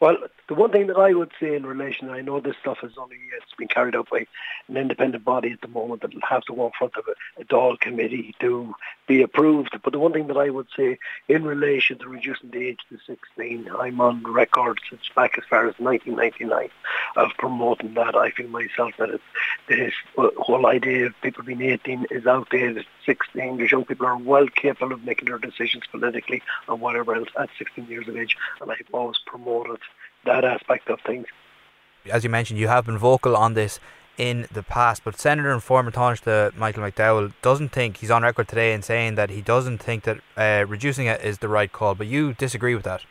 Well, the one thing that I would say in relation, I know this stuff is only it's been carried out by an independent body at the moment that will have to go in front of a, a Dáil committee to be approved. But the one thing that I would say in relation to reducing the age to 16, I'm on record since back as far as 1999 of promoting that. I feel myself that it's, this whole idea of people being 18 is outdated. 16, the young people are well capable of making their decisions politically and whatever else at 16 years of age, and I've always promoted that aspect of things. As you mentioned, you have been vocal on this in the past, but Senator and former Taoiseach Michael McDowell doesn't think he's on record today in saying that he doesn't think that uh, reducing it is the right call. But you disagree with that.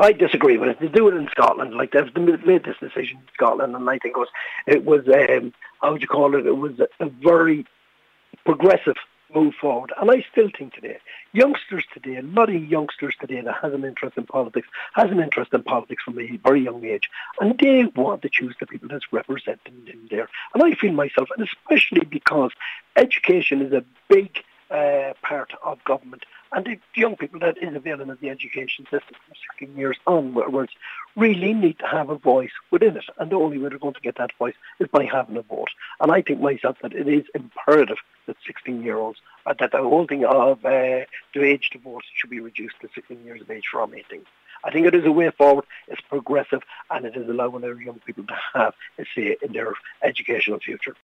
I disagree with it. They do it in Scotland. Like they've made this decision in Scotland, and I think it was it was um, how would you call it? It was a, very progressive move forward. And I still think today, youngsters today, a lot of youngsters today that has an interest in politics, has an interest in politics from a very young age, and they want to choose the people that's representing them there. And I feel myself, and especially because education is a big uh, part of government. And the young people that is available in the education system from 16 years onwards really need to have a voice within it. And the only way they're going to get that voice is by having a vote. And I think myself that it is imperative that 16-year-olds, uh, that the whole thing of uh, the age to vote should be reduced to 16 years of age from 18. I think it is a way forward. It's progressive and it is allowing our young people to have a say in their educational future.